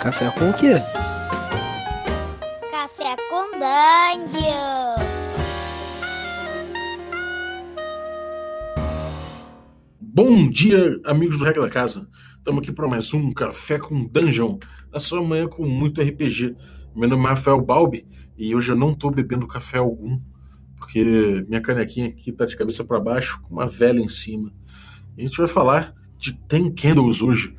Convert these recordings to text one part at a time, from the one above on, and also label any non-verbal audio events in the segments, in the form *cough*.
Café com o quê? Café com Dungeon. Bom dia, amigos do Regra da Casa. Estamos aqui para mais um Café com Dungeon, na sua manhã com muito RPG. Meu nome é Rafael Balbi e hoje eu não estou bebendo café algum, porque minha canequinha aqui está de cabeça para baixo, com uma vela em cima. E a gente vai falar de Ten Candles hoje.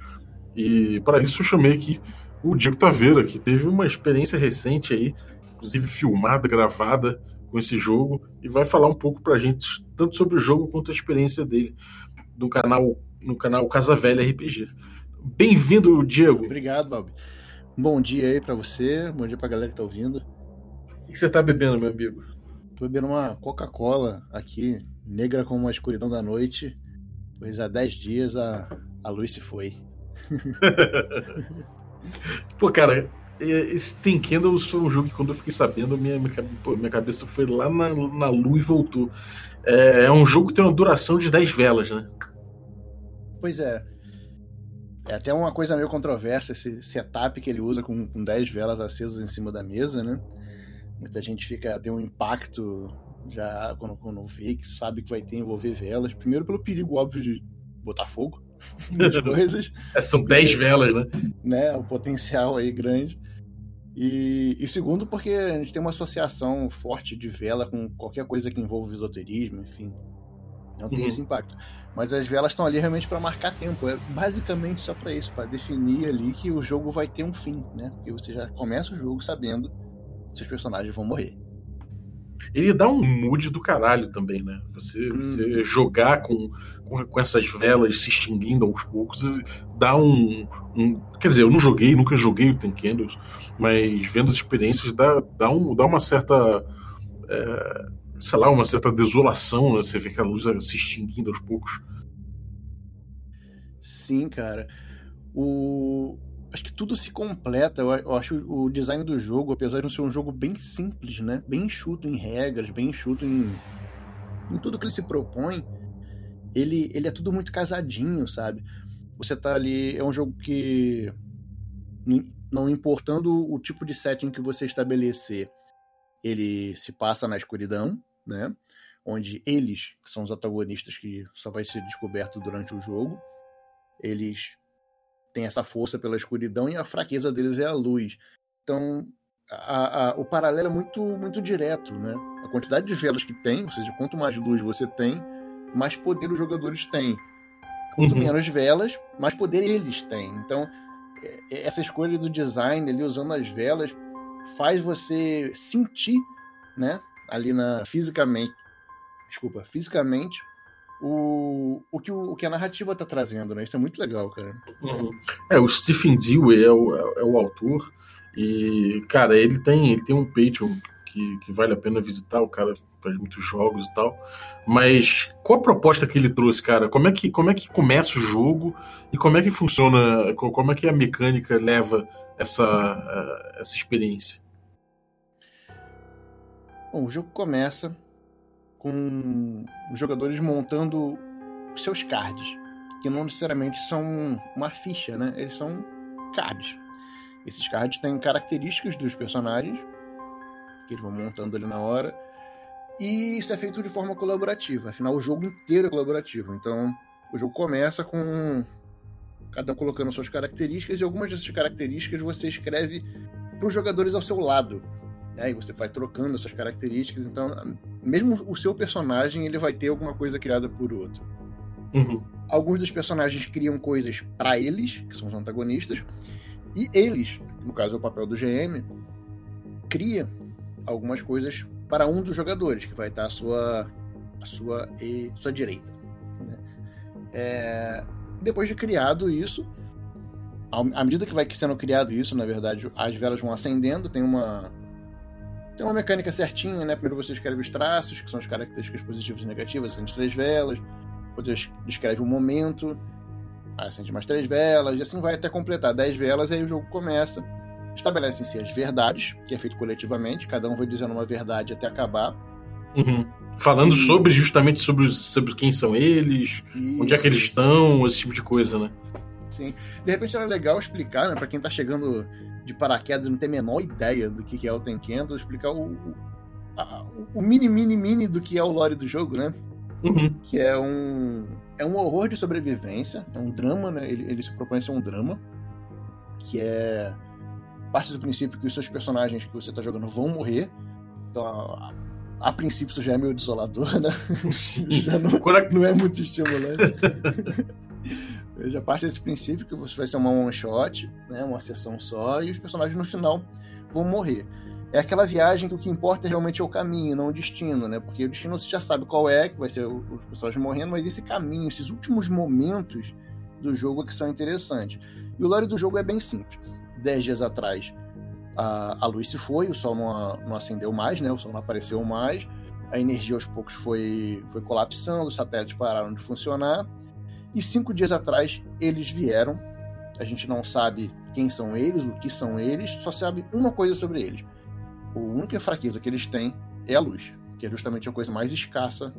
E para isso eu chamei aqui o Diego Taveira, que teve uma experiência recente aí, inclusive filmada, gravada com esse jogo, e vai falar um pouco pra gente, tanto sobre o jogo quanto a experiência dele no canal, no canal Casa Velha RPG. Bem-vindo, Diego. Obrigado, Bob. Bom dia aí para você, bom dia pra galera que tá ouvindo. O que você tá bebendo, meu amigo? Tô bebendo uma Coca-Cola aqui, negra como a escuridão da noite, pois há 10 dias a, a luz se foi. *laughs* Pô, cara, esse Ten Candles foi um jogo que quando eu fiquei sabendo, minha, minha, cabeça foi lá na, na lua e voltou. É, é, um jogo que tem uma duração de 10 velas, né? Pois é. É até uma coisa meio controversa esse setup que ele usa com, com 10 velas acesas em cima da mesa, né? Muita gente fica tem um impacto já quando, quando vê que sabe que vai ter envolver velas. Primeiro pelo perigo óbvio de botar fogo *laughs* coisas. É, são 10 velas, né? né? O potencial aí grande. E, e, segundo, porque a gente tem uma associação forte de vela com qualquer coisa que envolva esoterismo, enfim. Não tem uhum. esse impacto. Mas as velas estão ali realmente para marcar tempo. É basicamente só para isso, para definir ali que o jogo vai ter um fim, né? Porque você já começa o jogo sabendo se os personagens vão morrer ele dá um mood do caralho também, né? Você, hum. você jogar com, com, com, essas velas se extinguindo aos poucos dá um, um, Quer dizer, eu não joguei, nunca joguei o Ten Candles, mas vendo as experiências dá, dá, um, dá uma certa. É, sei lá, uma certa desolação, né? Você vê aquela luz se extinguindo aos poucos. Sim, cara. O, acho que tudo se completa. Eu, eu, acho o design do jogo, apesar de ser um jogo bem simples, né? Bem enxuto em regras, bem enxuto em, em tudo que ele se propõe, ele, ele é tudo muito casadinho, sabe? Você tá ali. É um jogo que. Não importando o tipo de setting que você estabelecer, ele se passa na escuridão, né? Onde eles, que são os antagonistas que só vai ser descoberto durante o jogo, eles tem essa força pela escuridão e a fraqueza deles é a luz. Então, a, a, o paralelo é muito, muito direto, né? A quantidade de velas que tem, ou seja, quanto mais luz você tem, mais poder os jogadores têm. Quanto uhum. menos velas, mais poder eles têm. Então, é, é, essa escolha do design ali usando as velas faz você sentir, né, ali na fisicamente, desculpa, fisicamente o, o, que, o, o que a narrativa tá trazendo, né? Isso é muito legal, cara. Uhum. É, o Stephen Dewey é o, é o autor e, cara, ele tem, ele tem um Patreon que, que, vale a pena visitar, o cara faz muitos jogos e tal. Mas qual a proposta que ele trouxe, cara? Como é que, como é que começa o jogo e como é que funciona, como é que a mecânica leva essa, essa experiência? Bom, o jogo começa com os jogadores montando seus cards, que não necessariamente são uma ficha, né? Eles são cards. Esses cards têm características dos personagens que eles vão montando ali na hora. E isso é feito de forma colaborativa. Afinal, o jogo inteiro é colaborativo. Então, o jogo começa com cada um colocando suas características e algumas dessas características você escreve para os jogadores ao seu lado. Né? E você vai trocando essas características. Então, mesmo o seu personagem, ele vai ter alguma coisa criada por outro. Uhum. Alguns dos personagens criam coisas para eles, que são os antagonistas, e eles, no caso é o papel do GM, cria algumas coisas para um dos jogadores, que vai estar à sua, à sua, à sua direita. Né? É, depois de criado isso, à medida que vai sendo criado isso, na verdade, as velas vão acendendo, tem uma, tem uma mecânica certinha, né? Primeiro você escreve os traços, que são as características positivas e negativas, acende três velas. Depois descreve o momento, acende mais três velas, e assim vai até completar dez velas, e aí o jogo começa. Estabelece-se as verdades, que é feito coletivamente, cada um vai dizendo uma verdade até acabar. Uhum. Falando e... sobre justamente sobre, os, sobre quem são eles, Isso. onde é que eles estão, esse tipo de coisa, né? Sim. De repente era legal explicar, né, pra quem tá chegando de paraquedas e não tem a menor ideia do que é o Tenkendo, explicar o, o, a, o mini, mini, mini do que é o lore do jogo, né? Uhum. Que é um, é um horror de sobrevivência, é um drama, né? Ele, ele se propõe a ser um drama, que é parte do princípio que os seus personagens que você tá jogando vão morrer. Então, a, a princípio, isso já é meio desolador, né? Sim. *laughs* Já não, Quando não é muito estimulante. *laughs* Já parte desse princípio que você vai ser uma one shot, né, uma sessão só, e os personagens no final vão morrer. É aquela viagem que o que importa realmente é o caminho, não o destino, né? Porque o destino você já sabe qual é, que vai ser os personagens morrendo, mas esse caminho, esses últimos momentos do jogo é que são interessantes. E o lore do jogo é bem simples. Dez dias atrás, a, a luz se foi, o sol não, não acendeu mais, né? O sol não apareceu mais. A energia aos poucos foi, foi colapsando, os satélites pararam de funcionar. E cinco dias atrás eles vieram. A gente não sabe quem são eles, o que são eles, só sabe uma coisa sobre eles. A única fraqueza que eles têm é a luz, que é justamente a coisa mais escassa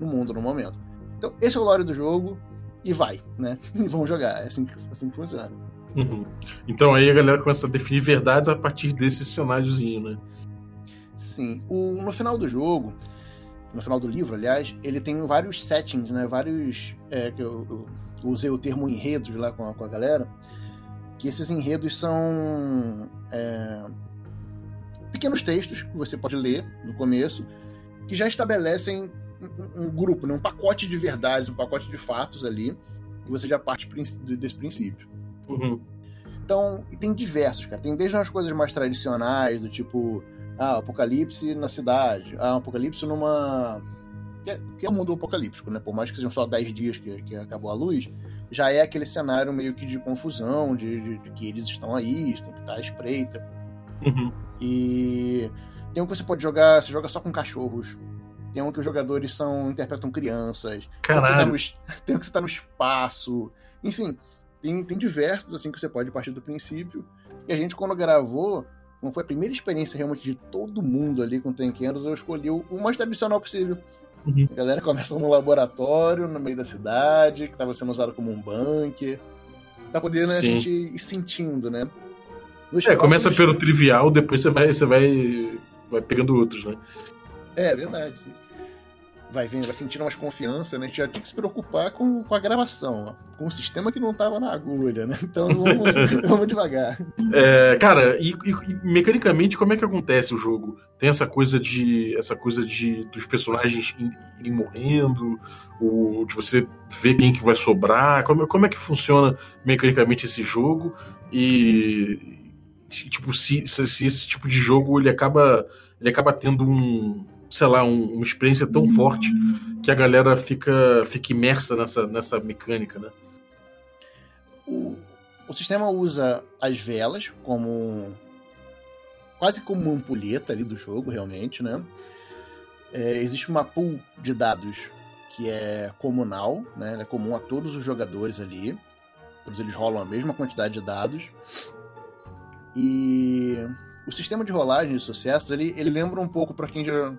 no mundo no momento. Então, esse é o lore do jogo e vai, né? *laughs* E vão jogar. É assim que, assim que funciona. Uhum. Então aí a galera começa a definir verdades a partir desse cenáriozinho, né? Sim. O, no final do jogo, no final do livro, aliás, ele tem vários settings, né? Vários. É, que eu, eu usei o termo enredos lá com a, com a galera. Que esses enredos são. é, pequenos textos que você pode ler no começo, que já estabelecem um, um grupo, né? um pacote de verdades, um pacote de fatos ali, e você já parte desse princípio. Uhum. Então, tem diversos, cara. Tem desde umas coisas mais tradicionais, do tipo, ah, apocalipse na cidade, ah, apocalipse numa. Que é, que é o mundo apocalíptico, né? Por mais que sejam só 10 dias que, que acabou a luz, já é aquele cenário meio que de confusão, de, de- de que eles estão aí, tem que estar à espreita. Uhum. E tem um que você pode jogar, você joga só com cachorros. Tem um que os jogadores são interpretam crianças. Tem um que você tá Caralho. no, es- tem um que você tá no espaço. Enfim, tem, tem diversos assim que você pode partir do princípio. E a gente, quando gravou, como foi a primeira experiência realmente de todo mundo ali com Tenkendos, eu escolhi o mais tradicional possível. Uhum. A galera começa no laboratório, no meio da cidade, que estava sendo usado como um bunker. Pra poder né, a gente ir sentindo, né? Nos É, começa próximos- pelo trivial, depois você vai, você vai, vai pegando outros, né? É, verdade. Vai vendo, vai sentindo mais confiança, né? A gente já tinha que se preocupar com, com a gravação, ó. com o sistema que não tava na agulha, né? Então vamos, *laughs* vamos devagar. É, cara, e, e- mecanicamente como é que acontece o jogo? Tem essa coisa de essa coisa de dos personagens irem morrendo, o, de você ver quem que vai sobrar. Como, como é que funciona mecanicamente esse jogo? E se, tipo se, se, se esse tipo de jogo ele acaba ele acaba tendo um sei lá um- uma experiência tão forte que a galera fica fica imersa nessa nessa mecânica, né? O, o sistema usa as velas como. quase como uma ampulheta ali do jogo, realmente, né? É, existe uma pool de dados que é comunal, né? Ela é comum a todos os jogadores ali. Todos eles rolam a mesma quantidade de dados. E o sistema de rolagem de sucessos, ele, ele lembra um pouco para quem já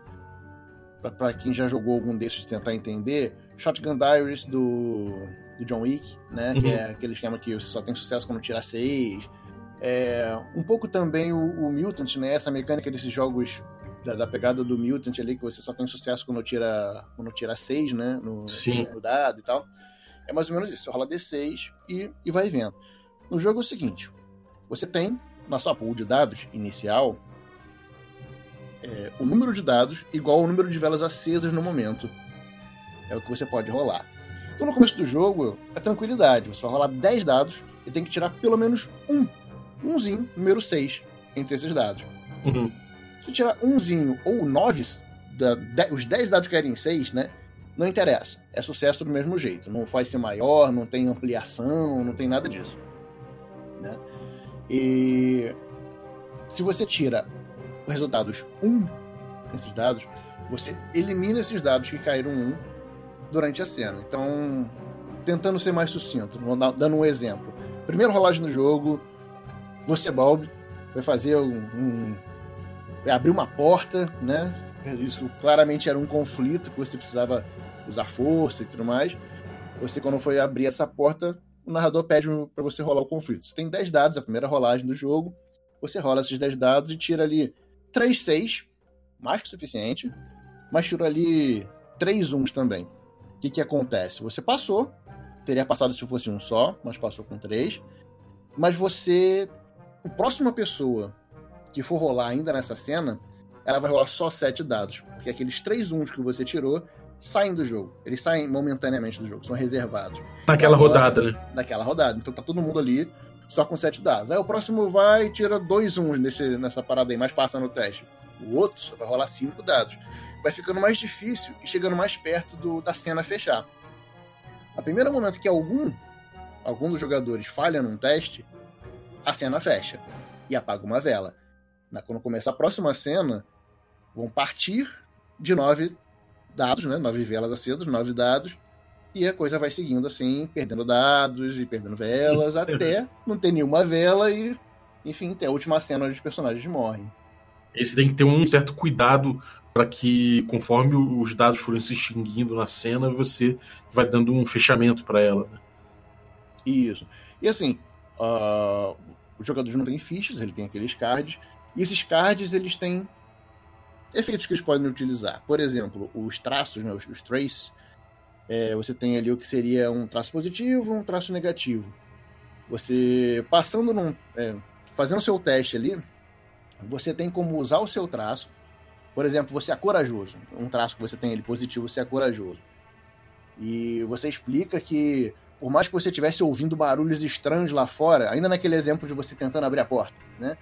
para quem já jogou algum desses de tentar entender, Shotgun Diaries do, do John Wick, né? Que Uhum. é aquele esquema que você só tem sucesso quando tira seis. É, um pouco também o, o Mutant, né? Essa mecânica desses jogos da, da pegada do Mutant ali, que você só tem sucesso quando tira, quando tira seis, né? No, Sim. no dado e tal. É mais ou menos isso. Você rola D6 e, e vai vendo. No jogo é o seguinte: você tem na sua pool de dados inicial é, o número de dados igual ao número de velas acesas no momento. É o que você pode rolar. Então no começo do jogo é tranquilidade. Você vai rolar 10 dados e tem que tirar pelo menos um. Umzinho, número 6, entre esses dados. Uhum. Se tirar umzinho ou nove, da- de- os 10 dados caírem em 6, né? Não interessa. É sucesso do mesmo jeito. Não vai ser maior, não tem ampliação, não tem nada disso. Né? E se você tira resultados 1 nesses dados, você elimina esses dados que caíram 1 durante a cena. Então, tentando ser mais sucinto, dando um exemplo. Primeira rolagem do jogo, você, Balbi, vai fazer um, um vai abrir uma porta, né? Isso claramente era um conflito que você precisava usar força e tudo mais. Você, quando foi abrir essa porta, o narrador pede para você rolar o conflito. Você tem 10 dados, a primeira rolagem do jogo. Você rola esses 10 dados e tira ali 3 6, mais que suficiente, mas tirou ali 3 uns também. O que, que acontece? Você passou, teria passado se fosse um só, mas passou com 3. Mas você. A próxima pessoa que for rolar ainda nessa cena, ela vai rolar só 7 dados. Porque aqueles 3 uns que você tirou saem do jogo. Eles saem momentaneamente do jogo, são reservados. Naquela Agora, rodada, né? Naquela rodada. Então tá todo mundo ali só com 7 dados. Aí o próximo vai e tira dois uns nesse, nessa parada aí, mas passa no teste. O outro só vai rolar 5 dados. Vai ficando mais difícil e chegando mais perto do, da cena fechar. A primeiro momento que algum, algum dos jogadores falha num teste, a cena fecha e apaga uma vela. Quando começar a próxima cena, vão partir de nove dados, né? Nove velas acesas, nove dados. E a coisa vai seguindo assim, perdendo dados e perdendo velas, até não ter nenhuma vela e, enfim, ter a última cena onde os personagens morrem. Esse tem que ter um certo cuidado para que, conforme os dados forem se extinguindo na cena, você vai dando um fechamento para ela. Né? Isso. E assim, uh, os jogadores não têm fichas, ele tem aqueles cards. E esses cards, eles têm efeitos que eles podem utilizar. Por exemplo, os traços, né, os, os traces, é, você tem ali o que seria um traço positivo um traço negativo. Você passando num. É, fazendo o seu teste ali, você tem como usar o seu traço. Por exemplo, você é corajoso. Um traço que você tem ele positivo, você é corajoso. E você explica que, por mais que você estivesse ouvindo barulhos estranhos lá fora, ainda naquele exemplo de você tentando abrir a porta, né?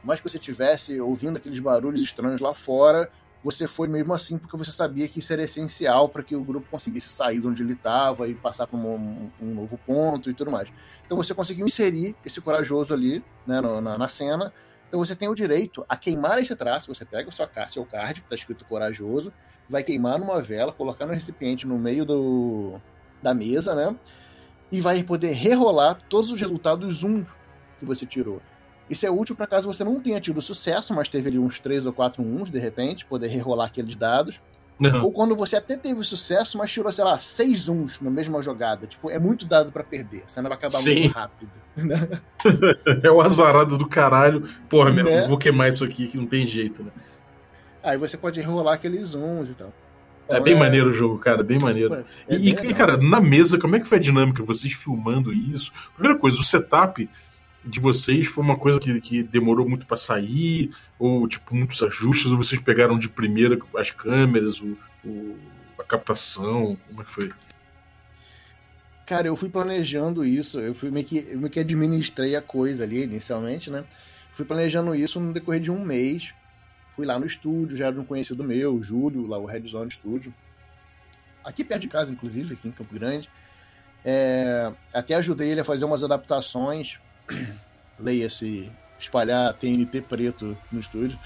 Por mais que você estivesse ouvindo aqueles barulhos estranhos lá fora, você foi mesmo assim porque você sabia que isso era essencial para que o grupo conseguisse sair de onde ele estava e passar para um, um, novo ponto e tudo mais. Então você conseguiu inserir esse corajoso ali né, na, na cena. Então você tem o direito a queimar esse traço. Você pega o seu, seu card, que está escrito corajoso, vai queimar numa vela, colocar no recipiente no meio do, da mesa, né? E vai poder rerolar todos os resultados um que você tirou. Isso é útil para caso você não tenha tido sucesso, mas teve ali uns 3 ou 4 uns, de repente, poder rerolar aqueles dados. Uhum. Ou quando você até teve sucesso, mas tirou, sei lá, 6 uns na mesma jogada. Tipo, é muito dado para perder. A cena vai acabar Sim. muito rápido. *laughs* é o azarado do caralho. Porra, né? meu, vou queimar isso aqui que não tem jeito, né? Aí você pode rerolar aqueles uns e tal. Então, é bem é... maneiro o jogo, cara, bem maneiro. É e, e, cara, na mesa, como é que foi a dinâmica? Vocês filmando isso? Primeira coisa, o setup de vocês foi uma coisa que, que demorou muito para sair? Ou, tipo, muitos ajustes? Ou vocês pegaram de primeira as câmeras, o, o, a captação? Como é que foi? Cara, eu fui planejando isso, eu fui meio que, meio que administrei a coisa ali inicialmente, né? Fui planejando isso no decorrer de um mês. Fui lá no estúdio, já era um conhecido meu, o Júlio, lá o Red Zone Studio. Aqui perto de casa, inclusive, aqui em Campo Grande. É, até ajudei ele a fazer umas adaptações *clears throat* leia-se espalhar TNT preto no estúdio.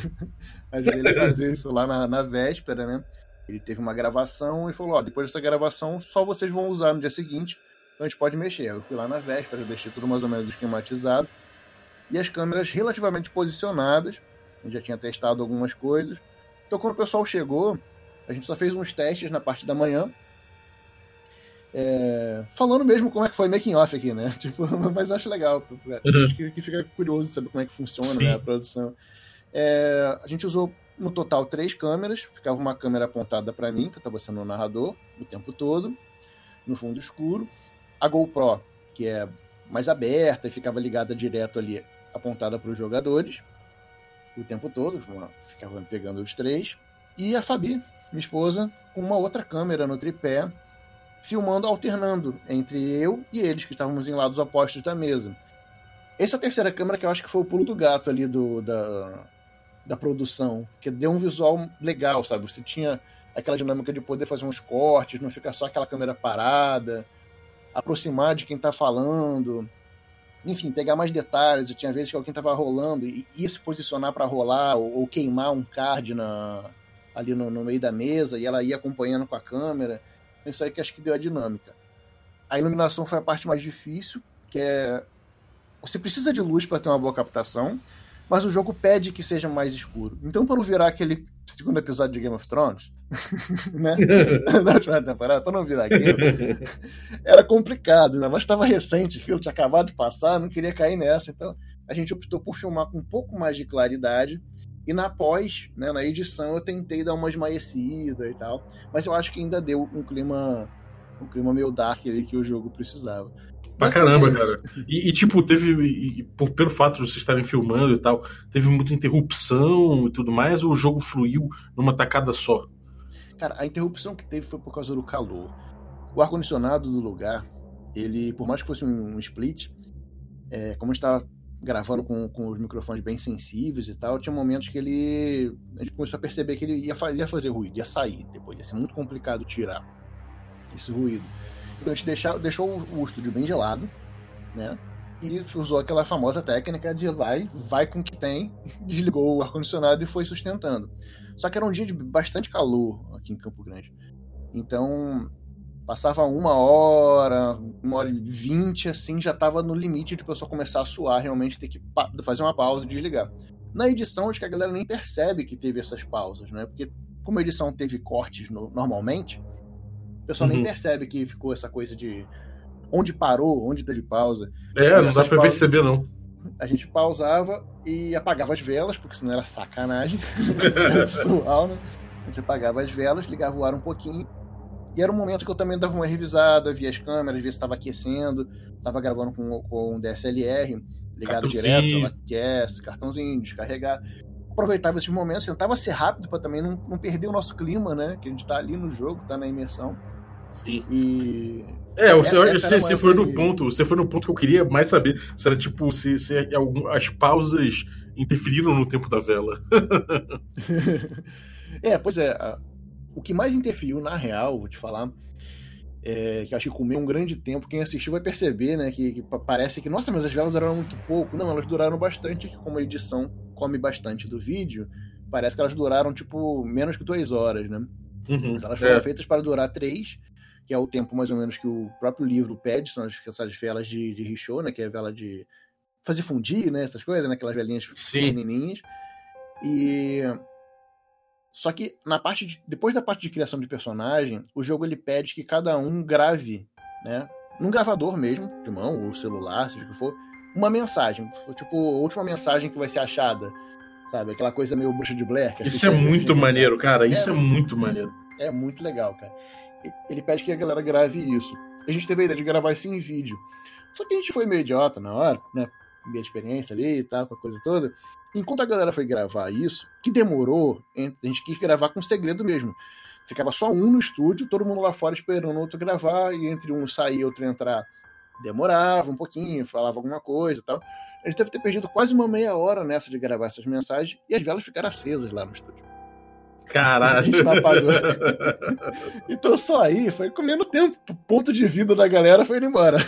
*laughs* Mas ele fazer isso lá na, na véspera, né? Ele teve uma gravação e falou: Ó, depois dessa gravação, só vocês vão usar no dia seguinte, então a gente pode mexer. Eu fui lá na véspera, deixei tudo mais ou menos esquematizado. E as câmeras relativamente posicionadas. Eu já tinha testado algumas coisas. Então, quando o pessoal chegou, a gente só fez uns testes na parte da manhã é, falando mesmo como é que foi making off aqui, né? *laughs* Tipo, mas eu acho legal. Uhum. Acho que, que, fica curioso saber como é que funciona né, a produção. É, a gente usou no total três câmeras. Ficava uma câmera apontada para mim, que eu estava sendo o narrador o tempo todo, no fundo escuro. A GoPro, que é mais aberta e ficava ligada direto ali, apontada para os jogadores o tempo todo. Ficava pegando os três. E a Fabi, minha esposa, com uma outra câmera no tripé filmando alternando entre eu e eles, que estávamos em lados opostos da mesa. Essa terceira câmera que eu acho que foi o pulo do gato ali do, da, da produção, que deu um visual legal, sabe? Você tinha aquela dinâmica de poder fazer uns cortes, não ficar só aquela câmera parada, aproximar de quem está falando, enfim, pegar mais detalhes. Tinha vezes que alguém estava rolando e ia se posicionar para rolar ou, ou, queimar um card na, ali no, no meio da mesa e ela ia acompanhando com a câmera. Isso aí que acho que deu a dinâmica. A iluminação foi a parte mais difícil, que é. Você precisa de luz para ter uma boa captação, mas o jogo pede que seja mais escuro. Então, para não virar aquele segundo episódio de Game of Thrones, *laughs* né? *laughs* da última temporada, pra não virar aquilo, era complicado, ainda mais estava recente, aquilo tinha acabado de passar, não queria cair nessa. Então, a gente optou por filmar com um pouco mais de claridade. E na pós, né, na edição, eu tentei dar uma esmaecida e tal. Mas eu acho que ainda deu um clima um clima meio dark ali que o jogo precisava. Pra caramba, cara. E, e, tipo, teve. E, por, pelo fato de vocês estarem filmando e tal, teve muita interrupção e tudo mais, ou o jogo fluiu numa tacada só? Cara, a interrupção que teve foi por causa do calor. O ar-condicionado do lugar, ele, por mais que fosse um, um split, é, como a gente tava gravando com, com os microfones bem sensíveis e tal, tinha momentos que ele. A gente começou a perceber que ele ia, ia fazer ruído, ia sair depois, ia ser muito complicado tirar esse ruído. Então a gente deixou, deixou o estúdio bem gelado, né? E usou aquela famosa técnica de vai, vai com o que tem, *laughs* desligou o ar-condicionado e foi sustentando. Só que era um dia de bastante calor aqui em Campo Grande. Então, passava uma hora, uma hora e vinte, assim, já estava no limite de pessoa começar a suar, realmente ter que fazer uma pausa e desligar. Na edição, acho que a galera nem percebe que teve essas pausas, né? Porque como a edição teve cortes no, normalmente, o pessoal uhum. nem percebe que ficou essa coisa de onde parou, onde teve pausa. É, não dá pra pausas, perceber, não. A gente pausava e apagava as velas, porque senão era sacanagem. *laughs* *laughs* Pessoal, né? A gente apagava as velas, ligava o ar um pouquinho. E era um momento que eu também dava uma revisada, via as câmeras, via se estava aquecendo, estava gravando com, com um DSLR ligado direto, aquece, cartãozinho, descarregar aproveitava esses momentos, tentava ser rápido para também não, não perder o nosso clima, né? Que a gente tá ali no jogo, tá na imersão. Sim. E. É, você, é, você, você foi no ponto, você foi no ponto que eu queria mais saber. Se era tipo, se, se algum, as pausas interferiram no tempo da vela. *laughs* *laughs* é, pois é. O que mais interferiu, na real, vou te falar, é, que acho que comeu um grande tempo. Quem assistiu vai perceber, né? Que, que, parece que, nossa, mas as velas duraram muito pouco. Não, elas duraram bastante, que como a edição come bastante do vídeo, parece que elas duraram, tipo, menos que duas horas, né? Uhum, mas elas foram é. feitas para durar três que é o tempo mais ou menos que o próprio livro pede, são essas velas de, de Richow, né, que é a vela de fazer fundir, né, essas coisas, né, aquelas velinhas Sim. pequenininhas. E só que na parte de... depois da parte de criação de personagem, o jogo ele pede que cada um grave, né, num gravador mesmo, de mão ou celular, seja o que for, uma mensagem, tipo, a última mensagem que vai ser achada, sabe? Aquela coisa meio bruxa de Blair. Isso é muito maneiro, cara. Isso é, é muito maneiro. É muito legal, cara ele pede que a galera grave isso. A gente teve a ideia de gravar isso em vídeo. Só que a gente foi meio idiota na hora, né? Minha experiência ali e tal, com a coisa toda. Enquanto a galera foi gravar isso, que demorou, a gente quis gravar com segredo mesmo. Ficava só um no estúdio, todo mundo lá fora esperando o outro gravar, e entre um sair e outro entrar, demorava um pouquinho, falava alguma coisa e tal. A gente deve ter perdido quase uma meia hora nessa de gravar essas mensagens, e as velas ficaram acesas lá no estúdio. Caralho. A gente não apagou. *laughs* então só aí foi comendo tempo. O ponto de vida da galera foi indo embora.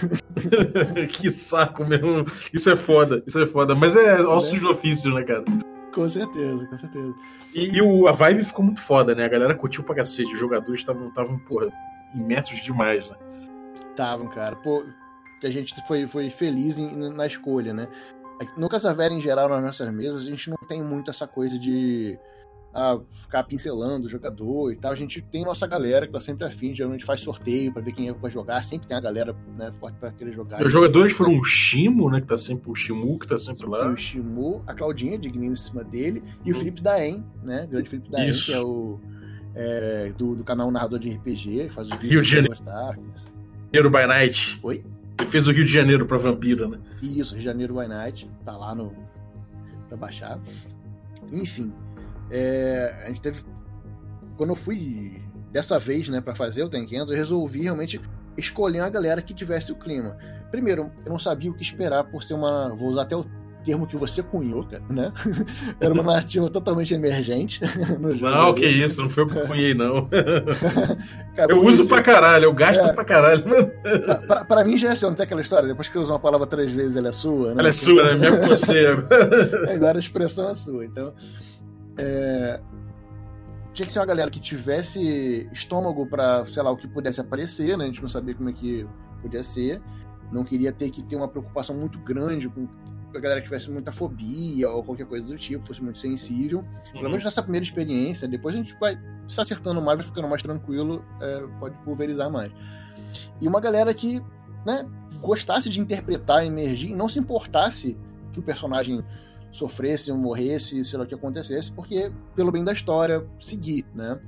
*laughs* que saco mesmo. Isso é foda, isso é foda. Mas é ossos é. de ofício, né, cara? Com certeza, com certeza. E, e, o, a vibe ficou muito foda, né? A galera curtiu pra cacete. Os jogadores estavam, porra, imersos demais, né? Estavam, cara. Pô, a gente foi, foi feliz em, na escolha, né? No Casavera, em geral, nas nossas mesas, a gente não tem muito essa coisa de a ficar pincelando o jogador e tal. A gente tem nossa galera que tá sempre afim, geralmente faz sorteio para ver quem é pra jogar. Sempre tem a galera né, forte pra querer jogar. Os jogadores foram o Shimo, né? Que tá sempre o Shimu, que tá sempre lá. Sim, o Shimu, a Claudinha, digninho em cima dele, e o uhum. Felipe Daen, né? O grande Felipe Daen, que é o. É, do, do canal Narrador de RPG, que faz os vídeos Rio de Janeiro. Janeiro by Night. Oi? Ele fez o Rio de Janeiro pra Vampira, né? Isso, Rio de Janeiro by Night. Tá lá no. pra baixar. Enfim. É, a gente teve. Quando eu fui dessa vez, né, para fazer o Tenkens, eu resolvi realmente escolher uma galera que tivesse o clima. Primeiro, eu não sabia o que esperar por ser uma. Vou usar até o termo que você cunhou, né? *laughs* Era uma narrativa totalmente emergente. *laughs* não, que isso, não foi eu que cunhei, não. *laughs* Cara, eu uso pra caralho, eu gasto é, pra caralho. Pra, pra, mim já é assim, não tem aquela história, depois que você usa uma palavra três vezes, ela é sua, né? Ela é sua, né? Mesmo que você. Agora a expressão é sua, então. É... Tinha que ser uma galera que tivesse estômago para, sei lá, o que pudesse aparecer, né? A gente não sabia como é que podia ser. Não queria ter que ter uma preocupação muito grande com a galera que tivesse muita fobia ou qualquer coisa do tipo, fosse muito sensível. Pelo Uhum. menos nessa primeira experiência, depois a gente vai se acertando mais, vai ficando mais tranquilo, é, pode pulverizar mais. E uma galera que, né, gostasse de interpretar, emergir, e não se importasse que o personagem sofresse ou morresse, sei lá o que acontecesse, porque pelo bem da história, seguir, né?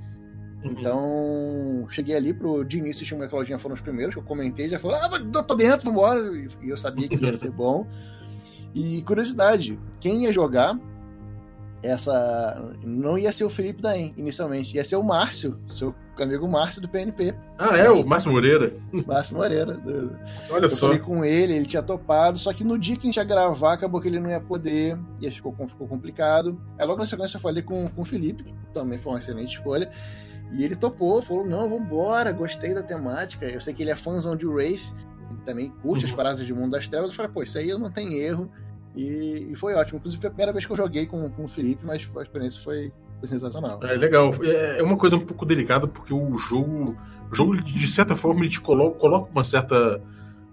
Uhum. Então, cheguei ali pro de início, Shimon e a Claudinha foram os primeiros que eu comentei, já falou, ah, eu tô dentro, vambora. E eu sabia que ia ser bom. E curiosidade, quem ia jogar essa. Não ia ser o Felipe Daim, inicialmente, ia ser o Márcio, seu amigo Márcio do PNP, Ah, é, o Márcio Moreira. Márcio Moreira. do- Olha eu só. falei com ele, ele tinha topado, só que no dia que a gente ia gravar, acabou que ele não ia poder, e aí ficou, ficou complicado. Aí logo na sequência eu falei com, com o Felipe, que também foi uma excelente escolha, e ele topou, falou, não, vambora, gostei da temática. Eu sei que ele é fãzão de Wraith, também curte as Uhum. paradas de Mundo das Trevas, eu falei, pô, isso aí não tem erro, e, e foi ótimo. Inclusive foi a primeira vez que eu joguei com, com o Felipe, mas a experiência foi, foi sensacional. É legal. É é uma coisa um pouco delicada porque o jogo, o jogo de certa forma, ele te coloca, coloca uma certa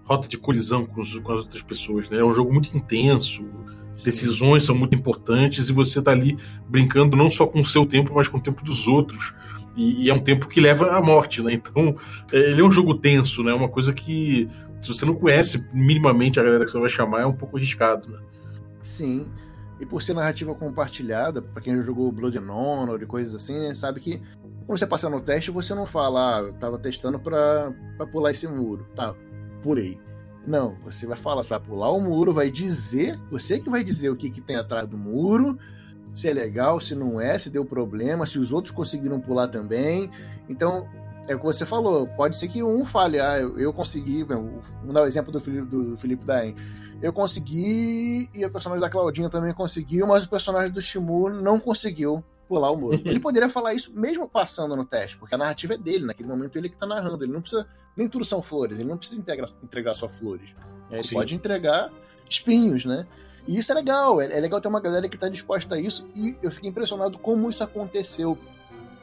rota de colisão com, os- com as outras pessoas. Né? É um jogo muito intenso, decisões são muito importantes e você tá ali brincando não só com o seu tempo, mas com o tempo dos outros. E, e é um tempo que leva à morte, né? Então, é, ele é um jogo tenso, né? Uma coisa que, se você não conhece minimamente a galera que você vai chamar, é um pouco arriscado, né? Sim. E por ser narrativa compartilhada, pra quem já jogou Blood and Honor e coisas assim, né, sabe que quando você passa no teste, você não fala, ah, eu tava testando pra, pra pular esse muro. Tá, pulei. Não, você vai falar, você vai pular o muro, vai dizer, você que vai dizer o que, que tem atrás do muro, se é legal, se não é, se deu problema, se os outros conseguiram pular também. Então, é o que você falou, pode ser que um fale, ah, eu, eu consegui, vamos dar o exemplo do Felipe, do Felipe Daim. Eu consegui e o personagem da Claudinha também conseguiu, mas o personagem do Shimu não conseguiu pular o muro. *laughs* Ele poderia falar isso mesmo passando no teste, porque a narrativa é dele, naquele momento ele que tá narrando, ele não precisa, nem tudo são flores, ele não precisa entregar, entregar só flores. Ele Sim. pode entregar espinhos, né? E isso é legal, é, é legal ter uma galera que tá disposta a isso, e eu fiquei impressionado como isso aconteceu.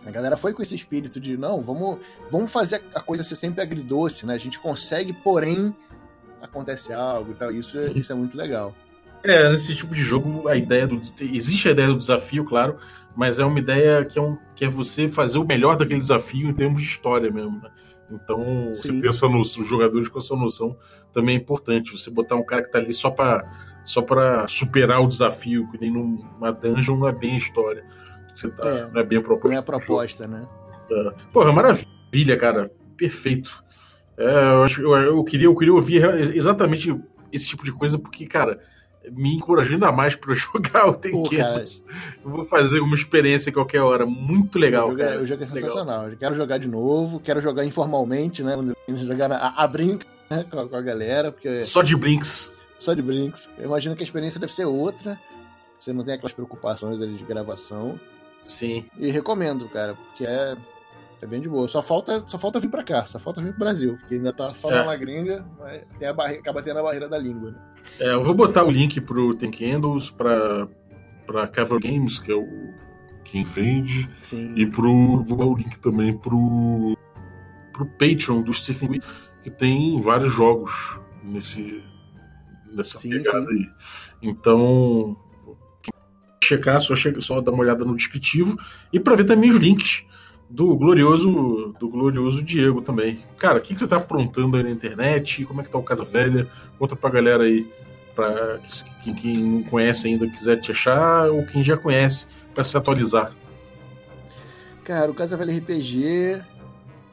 A galera foi com esse espírito de, não, vamos, vamos fazer a coisa ser sempre agridoce, né? A gente consegue, porém, acontece algo e tal. Isso, é- isso é muito legal. É, nesse tipo de jogo, a ideia do. Existe a ideia do desafio, claro, mas é uma ideia que é, um, que é você fazer o melhor daquele desafio em termos de história mesmo, né? Então, você Sim. pensa nos os jogadores com essa noção também é importante. Você botar um cara que tá ali só pra, só pra superar o desafio, que nem numa dungeon, não é bem a história. Você tá, É. não é bem a proposta. Não é a proposta, né? Porra, maravilha, cara. Perfeito. É, eu, acho, eu, eu queria, eu queria ouvir exatamente esse tipo de coisa, porque, cara, me encorajou ainda mais pra eu *laughs* jogar o Tenkemos. Eu vou fazer uma experiência qualquer hora. Muito legal, o, jogo é, cara. o jogo é Legal. sensacional. Eu quero jogar de novo, quero jogar informalmente, né? Jogar na, a, a brinca né? com, a, com a galera, porque Só de brinks. só de brinks. Eu imagino que a experiência deve ser outra. Você não tem aquelas preocupações ali de gravação. Sim. E recomendo, cara, porque é, é bem de boa. Só falta, só falta vir pra cá, só falta vir pro Brasil, porque ainda tá só É. na gringa, mas tem a barre... acaba tendo a barreira da língua. Né? É, eu vou botar o link pro Ten Candles, pra, pra Cover Games, que é o Quem Vende, Sim. e pro. Vou dar o link também pro. pro Patreon do Stephen Lee, que tem vários jogos nesse. nessa Sim, pegada sim. aí. Então. Checar, só, che- só dar uma olhada no descritivo e pra ver também os links do glorioso do glorioso Diego também. Cara, o que, que você tá aprontando aí na internet? Como é que tá o Casa Velha? Conta pra galera aí, pra quem, quem não conhece ainda quiser te achar, ou quem já conhece, pra se atualizar. Cara, o Casa Velha RPG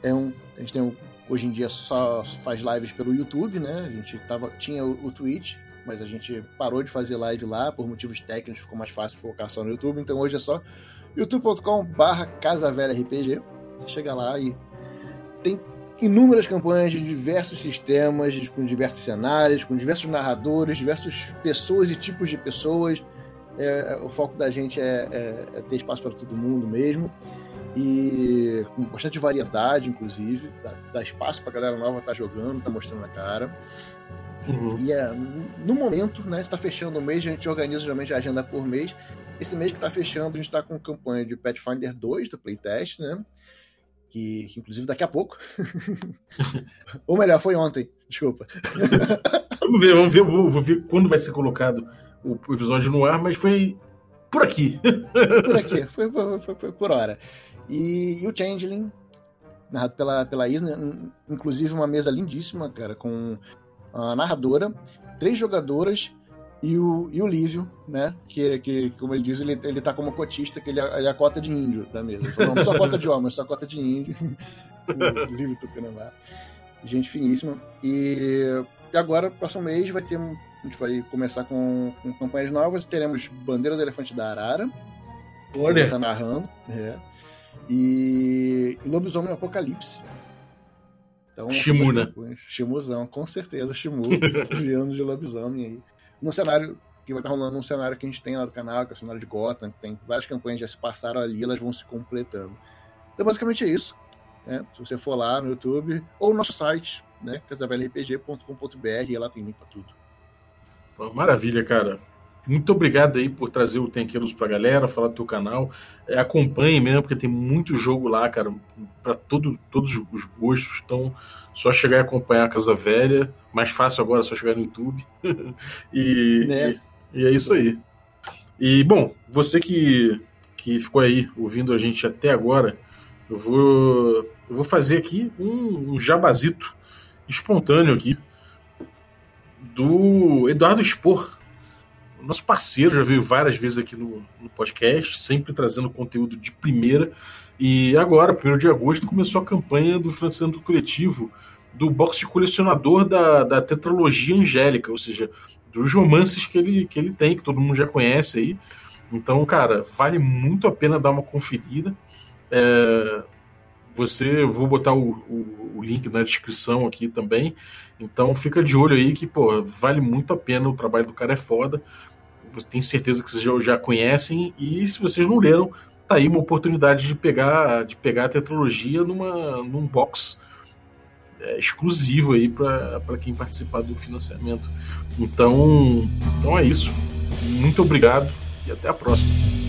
é um. A gente tem um, hoje em dia só faz lives pelo YouTube, né? A gente tava, tinha o, o Twitch, mas a gente parou de fazer live lá por motivos técnicos, ficou mais fácil focar só no YouTube, então hoje é só youtube.com/barra Casa Velha RPG. Você chega lá e tem inúmeras campanhas de diversos sistemas, com diversos cenários, com diversos narradores, diversas pessoas e tipos de pessoas. É, o foco da gente é, é- é ter espaço para todo mundo mesmo e com bastante variedade, inclusive, dá, dá espaço pra galera nova estar jogando, tá mostrando a cara. Uhum. E é, no momento, né, a gente tá fechando o mês, a gente organiza geralmente a agenda por mês. Esse mês que tá fechando, a gente tá com campanha de Pathfinder 2 do playtest, né? que, que inclusive daqui a pouco. *laughs* Ou melhor, foi ontem, desculpa. *laughs* vamos ver, vamos ver, vou, vou, ver quando vai ser colocado o episódio no ar, mas foi por aqui. *laughs* por aqui, foi, foi, foi, foi por hora. E, e, o Changeling, narrado pela, pela Isna, inclusive uma mesa lindíssima, cara, com a narradora, três jogadoras e o, e o Lívio, né? Que, que, como ele diz, ele, ele tá como cotista, que ele é, ele é a cota de índio da mesa. Então, não só cota de homem, só cota de índio. *laughs* o Lívio Tupinambá. Gente finíssima. E, e agora, próximo mês, vai ter. A gente vai começar com, com campanhas novas. Teremos Bandeira do Elefante da Arara. Olha! Tá narrando. É. E, e Lobisomem Apocalipse. Então, Shimu, né? Shimuzão, com certeza, Shimu, *laughs* viando de lobisomem aí no cenário que vai estar rolando um cenário que a gente tem lá do canal, que é o cenário de Gotham, que tem várias campanhas que já se passaram ali, elas vão se completando. Então, basicamente é isso. Né? Se você for lá no YouTube, ou no nosso site, né? casavelrpg.com.br, e lá tem link para tudo. Maravilha, cara. Muito obrigado aí por trazer o Tenqueiros pra galera, falar do teu canal. É, acompanhe mesmo, porque tem muito jogo lá, cara, para todo, todos os gostos. Então, só chegar e acompanhar a Casa Velha. Mais fácil agora, é só chegar no YouTube. *laughs* e, é. e, e, é isso aí. E, bom, você que, que ficou aí ouvindo a gente até agora, eu vou, eu vou fazer aqui um, um jabazito espontâneo aqui do Eduardo Spor nosso parceiro, já veio várias vezes aqui no, no, podcast, sempre trazendo conteúdo de primeira. E agora, primeiro de agosto, começou a campanha do financiamento coletivo do box de colecionador da, da tetralogia angélica, ou seja, dos romances que ele, que ele tem, que todo mundo já conhece aí. Então, cara, vale muito a pena dar uma conferida. É, você, vou botar o, o, o, link na descrição aqui também. Então fica de olho aí que, pô, vale muito a pena, o trabalho do cara é foda tenho certeza que vocês já, já conhecem, e se vocês não leram, tá aí uma oportunidade de pegar, de pegar a tetralogia numa, num box é, exclusivo aí para quem participar do financiamento. Então, então é isso. Muito obrigado e até a próxima.